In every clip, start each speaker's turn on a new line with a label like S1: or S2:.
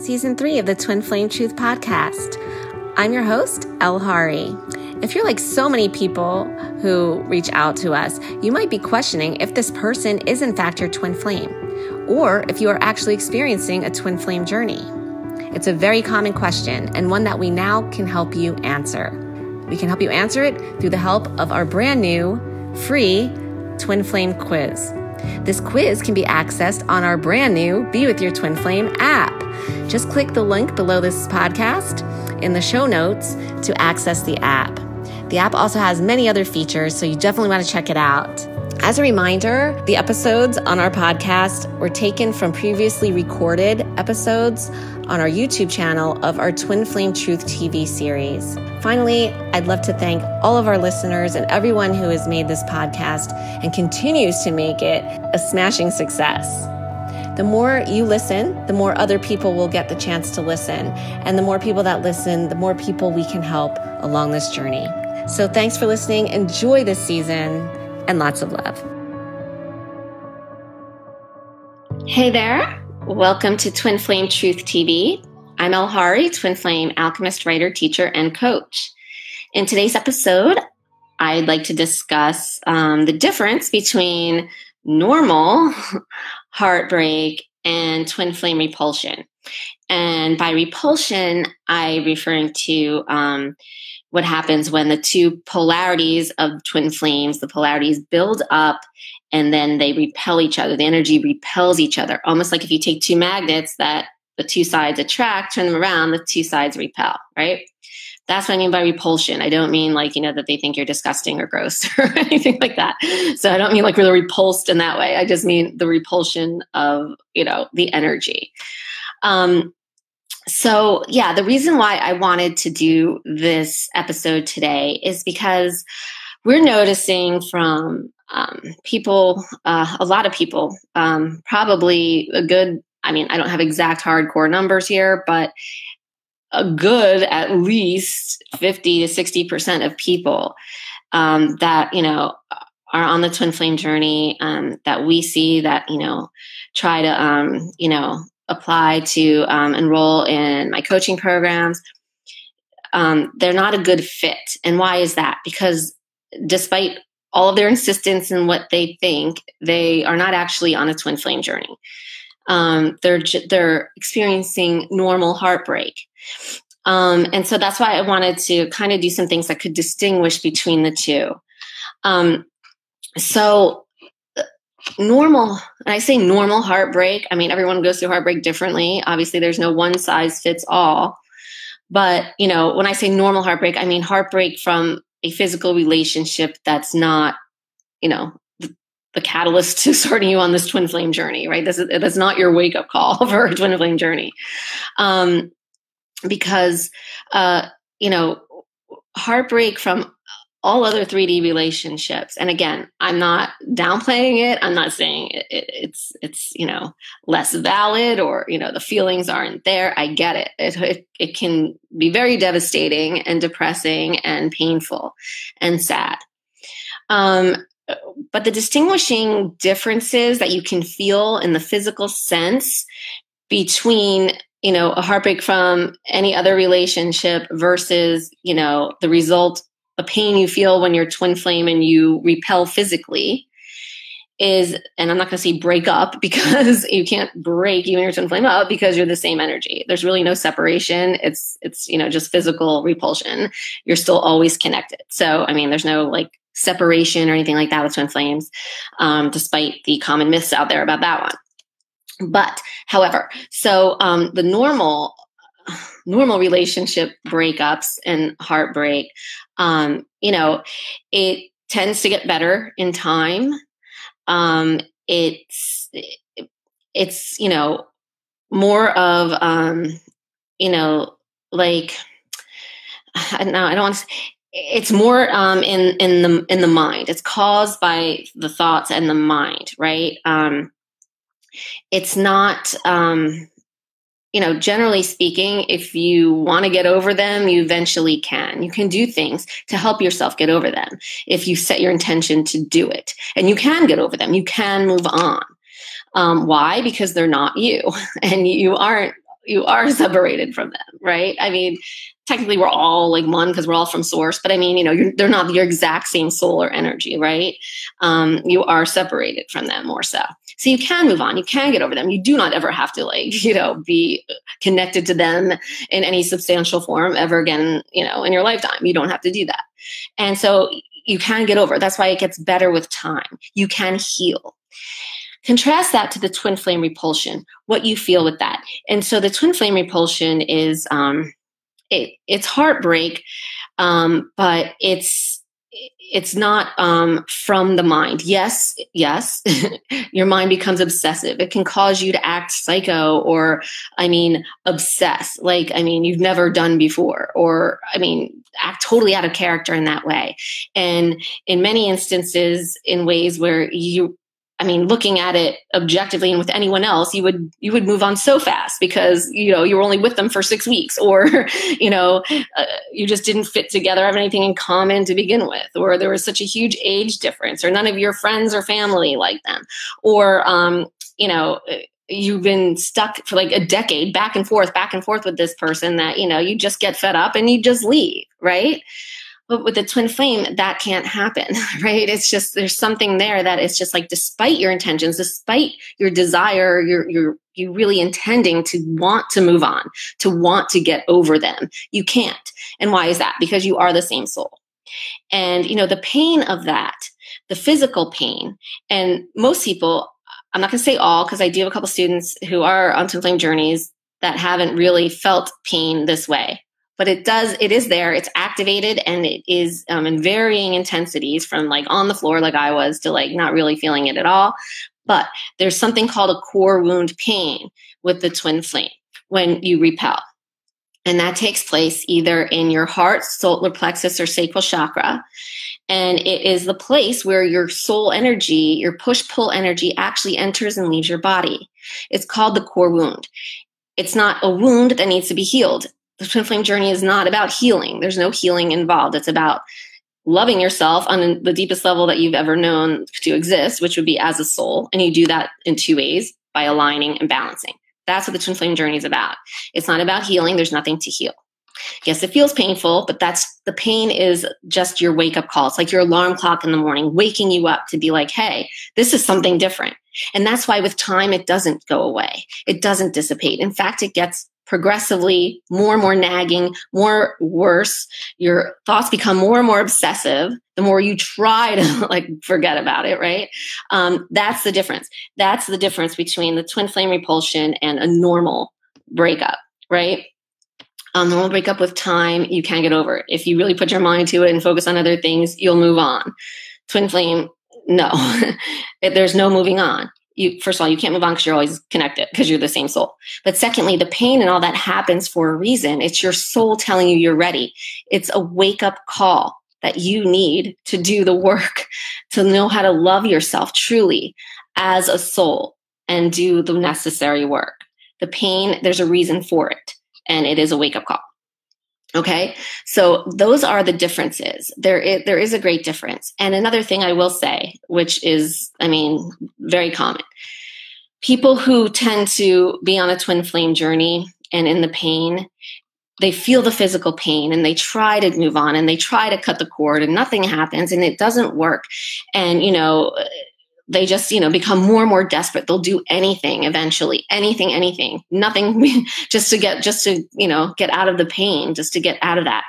S1: season three of the Twin Flame Truth podcast. I'm your host, El Hari. If you're like so many people who reach out to us, you might be questioning if this person is in fact your twin flame, or if you are actually experiencing a twin flame journey. It's a very common question and one that we now can help you answer. We can help you answer it through the help of our brand new free twin flame quiz. This quiz can be accessed on our brand new Be With Your Twin Flame app. Just click the link below this podcast in the show notes to access the app. The app also has many other features, so you definitely want to check it out. As a reminder, the episodes on our podcast were taken from previously recorded episodes on our YouTube channel of our Twin Flame Truth TV series. Finally, I'd love to thank all of our listeners and everyone who has made this podcast and continues to make it a smashing success. The more you listen, the more other people will get the chance to listen. And the more people that listen, the more people we can help along this journey. So thanks for listening. Enjoy this season and lots of love. Hey there. Welcome to Twin Flame Truth TV. I'm El Hari, Twin Flame alchemist, writer, teacher, and coach. In today's episode, I'd like to discuss um, the difference between normal heartbreak and twin flame repulsion. And by repulsion, I'm referring to um, what happens when the two polarities of twin flames, the polarities build up and then they repel each other. The energy repels each other, almost like if you take two magnets that the two sides attract, turn them around, the two sides repel, right? That's what I mean by repulsion. I don't mean like, you know, that they think you're disgusting or gross or anything like that. So I don't mean like we're repulsed in that way. I just mean the repulsion of, you know, the energy. Um, so yeah, the reason why I wanted to do this episode today is because we're noticing from um, people, uh, a lot of people, um, probably a good, I mean, I don't have exact hardcore numbers here, but a good at least 50 to 60% of people um, that, you know, are on the twin flame journey um, that we see that, you know, try to, um, you know, apply to um, enroll in my coaching programs. Um, they're not a good fit. And why is that? Because despite all of their insistence in what they think, they are not actually on a twin flame journey. Um, they're they're experiencing normal heartbreak, um, and so that's why I wanted to kind of do some things that could distinguish between the two. Um, so normal and i say normal heartbreak i mean everyone goes through heartbreak differently. Obviously there's no one size fits all. But you know when i say normal heartbreak i mean heartbreak from a physical relationship that's not you know the catalyst to starting you on this twin flame journey, right? This is that's not your wake up call for a twin flame journey, um, because uh, you know heartbreak from all other 3D relationships. And again, I'm not downplaying it. I'm not saying it, it, it's it's you know less valid or you know the feelings aren't there. I get it. It, it. it can be very devastating and depressing and painful and sad. Um, but the distinguishing differences that you can feel in the physical sense between you know a heartbreak from any other relationship versus you know the result a pain you feel when you're twin flame and you repel physically is and i'm not going to say break up because you can't break even your twin flame up because you're the same energy. There's really no separation. It's it's you know just physical repulsion. You're still always connected. So i mean there's no like separation or anything like that with twin flames, um, despite the common myths out there about that one. But, however, so um, the normal normal relationship breakups and heartbreak, um, you know, it tends to get better in time. Um, it's it's you know more of um, you know like I. I don't want to it's more um, in in the in the mind. It's caused by the thoughts and the mind, right? Um, it's not, um, you know, generally speaking, if you want to get over them, you eventually can. You can do things to help yourself get over them if you set your intention to do it, and you can get over them. You can move on. Um, why? Because they're not you, and you aren't you are separated from them, right? I mean, technically we're all like one because we're all from source, but I mean, you know, they're not your exact same soul or energy, right? Um, you are separated from them more so. So you can move on, you can get over them. You do not ever have to like, you know, be connected to them in any substantial form ever again, you know, in your lifetime. You don't have to do that. And so you can get over. That's why it gets better with time. You can heal. Contrast that to the twin flame repulsion, what you feel with that. And so the twin flame repulsion is um, it, it's heartbreak, um, but it's it's not um, from the mind. Yes, yes, your mind becomes obsessive. It can cause you to act psycho or, I mean, obsess, like, I mean, you've never done before, or, I mean, act totally out of character in that way. And in many instances, in ways where you I mean, looking at it objectively and with anyone else, you would you would move on so fast because you know you were only with them for six weeks, or you know uh, you just didn't fit together, have anything in common to begin with, or there was such a huge age difference, or none of your friends or family like them, or um, you know you've been stuck for like a decade back and forth, back and forth with this person that you know you just get fed up and you just leave, right? But with the twin flame, that can't happen, right? It's just there's something there that it's just like despite your intentions, despite your desire, you're you're you really intending to want to move on, to want to get over them. You can't. And why is that? Because you are the same soul. And you know, the pain of that, the physical pain, and most people, I'm not gonna say all, because I do have a couple students who are on twin flame journeys that haven't really felt pain this way but it does it is there. It's activated and it is um, in varying intensities from like on the floor like i was to like not really feeling it at all. But there's something called a core wound pain with the twin flame when you repel. And that takes place either in your heart solar plexus or sacral chakra. And it is the place where your soul energy your push pull energy actually enters and leaves your body. It's called the core wound. It's not a wound that needs to be healed the twin flame journey is not about healing. There's no healing involved. It's about loving yourself on the deepest level that you've ever known to exist, which would be as a soul. And you do that in two ways by aligning and balancing. That's what the twin flame journey is about. It's not about healing. There's nothing to heal. Yes, it feels painful, but that's the pain is just your wake up call. It's like your alarm clock in the morning, waking you up to be like, hey, this is something different. And that's why with time, it doesn't go away. It doesn't dissipate. In fact, it gets progressively more and more nagging, more worse. Your thoughts become more and more obsessive the more you try to like forget about it, right? Um, that's the difference. That's the difference between the twin flame repulsion and a normal breakup, right? A normal breakup with time, you can get over it. If you really put your mind to it and focus on other things, you'll move on. Twin flame, no, there's no moving on you first of all you can't move on because you're always connected because you're the same soul but secondly the pain and all that happens for a reason it's your soul telling you you're ready it's a wake up call that you need to do the work to know how to love yourself truly as a soul and do the necessary work the pain there's a reason for it and it is a wake up call Okay. So those are the differences. There is, there is a great difference. And another thing I will say, which is, I mean, very common. People who tend to be on a twin flame journey and in the pain, they feel the physical pain and they try to move on and they try to cut the cord and nothing happens and it doesn't work. And, you know, they just you know become more and more desperate they'll do anything eventually anything anything nothing just to get just to you know get out of the pain just to get out of that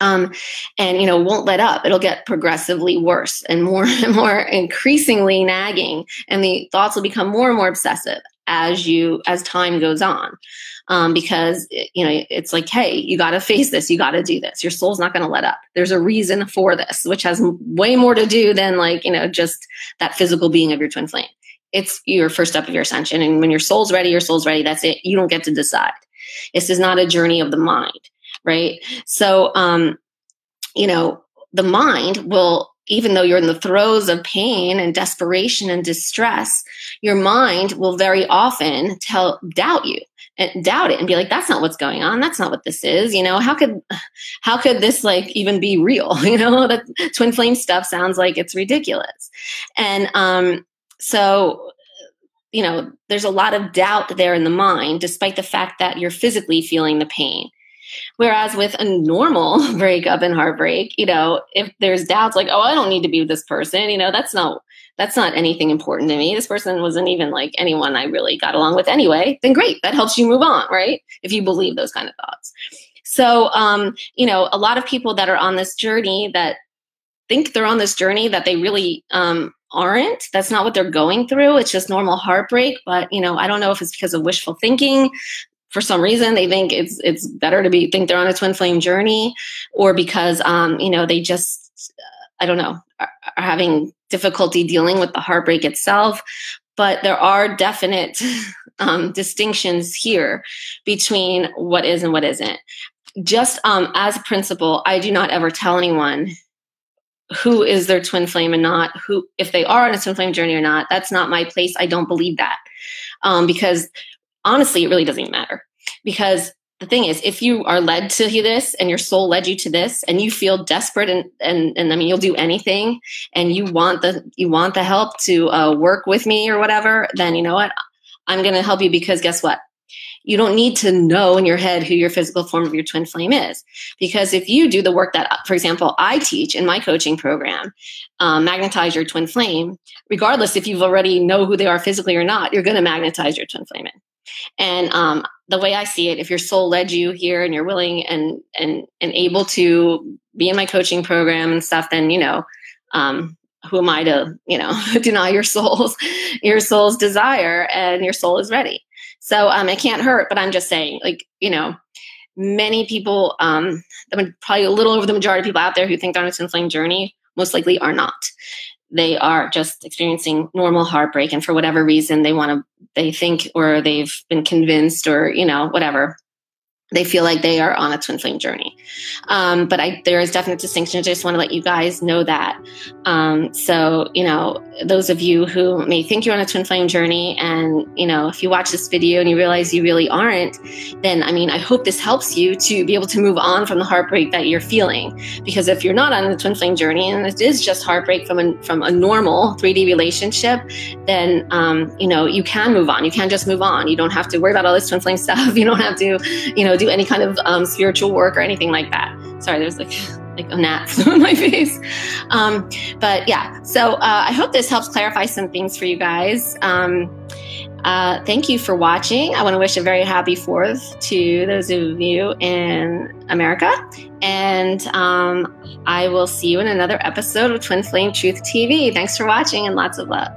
S1: um, and you know won't let up. It'll get progressively worse and more and more increasingly nagging and the thoughts will become more and more obsessive as you as time goes on. Um, because you know it's like hey you got to face this. You got to do this. Your soul's not going to let up. There's a reason for this which has way more to do than like you know just that physical being of your twin flame. It's your first step of your ascension and when your soul's ready your soul's ready. That's it. You don't get to decide. This is not a journey of the mind right? So um you know the mind will even though you're in the throes of pain and desperation and distress, your mind will very often tell doubt you and doubt it and be like that's not what's going on. That's not what this is. You know how could how could this like even be real? You know that twin flame stuff sounds like it's ridiculous. And um so you know, there's a lot of doubt there in the mind, despite the fact that you're physically feeling the pain. Whereas with a normal breakup and heartbreak, you know, if there's doubts like, oh, I don't need to be with this person, you know, that's not that's not anything important to me. This person wasn't even like anyone I really got along with anyway. Then great, that helps you move on, right? If you believe those kind of thoughts. So, um, you know, a lot of people that are on this journey that think they're on this journey that they really um, aren't. That's not what they're going through. It's just normal heartbreak. But you know, I don't know if it's because of wishful thinking. For some reason, they think it's it's better to be think they're on a twin flame journey, or because um, you know they just uh, I don't know are, are having difficulty dealing with the heartbreak itself. But there are definite um, distinctions here between what is and what isn't. Just um, as a principle, I do not ever tell anyone who is their twin flame and not who if they are on a twin flame journey or not that's not my place i don't believe that um, because honestly it really doesn't matter because the thing is if you are led to this and your soul led you to this and you feel desperate and and, and i mean you'll do anything and you want the you want the help to uh, work with me or whatever then you know what i'm going to help you because guess what you don't need to know in your head who your physical form of your twin flame is. Because if you do the work that, for example, I teach in my coaching program, um, magnetize your twin flame, regardless if you've already know who they are physically or not, you're going to magnetize your twin flame in. And um, the way I see it, if your soul led you here and you're willing and and and able to be in my coaching program and stuff, then you know, um, who am I to you know deny your soul's your soul's desire and your soul is ready. So um, it can't hurt, but I'm just saying, like, you know, many people, um, probably a little over the majority of people out there who think they're on a twin flame journey, most likely are not. They are just experiencing normal heartbreak, and for whatever reason, they want to, they think, or they've been convinced, or you know, whatever they feel like they are on a twin flame journey. Um, but I, there is definite distinction. I just want to let you guys know that. Um, so, you know, those of you who may think you're on a twin flame journey, and, you know, if you watch this video and you realize you really aren't, then, I mean, I hope this helps you to be able to move on from the heartbreak that you're feeling. Because if you're not on the twin flame journey and it is just heartbreak from a, from a normal 3D relationship, then, um, you know, you can move on. You can just move on. You don't have to worry about all this twin flame stuff. You don't have to, you do any kind of um, spiritual work or anything like that. Sorry, there's like like a gnat on my face. Um, but yeah, so uh, I hope this helps clarify some things for you guys. Um, uh, thank you for watching. I want to wish a very happy Fourth to those of you in America. And um, I will see you in another episode of Twin Flame Truth TV. Thanks for watching and lots of love.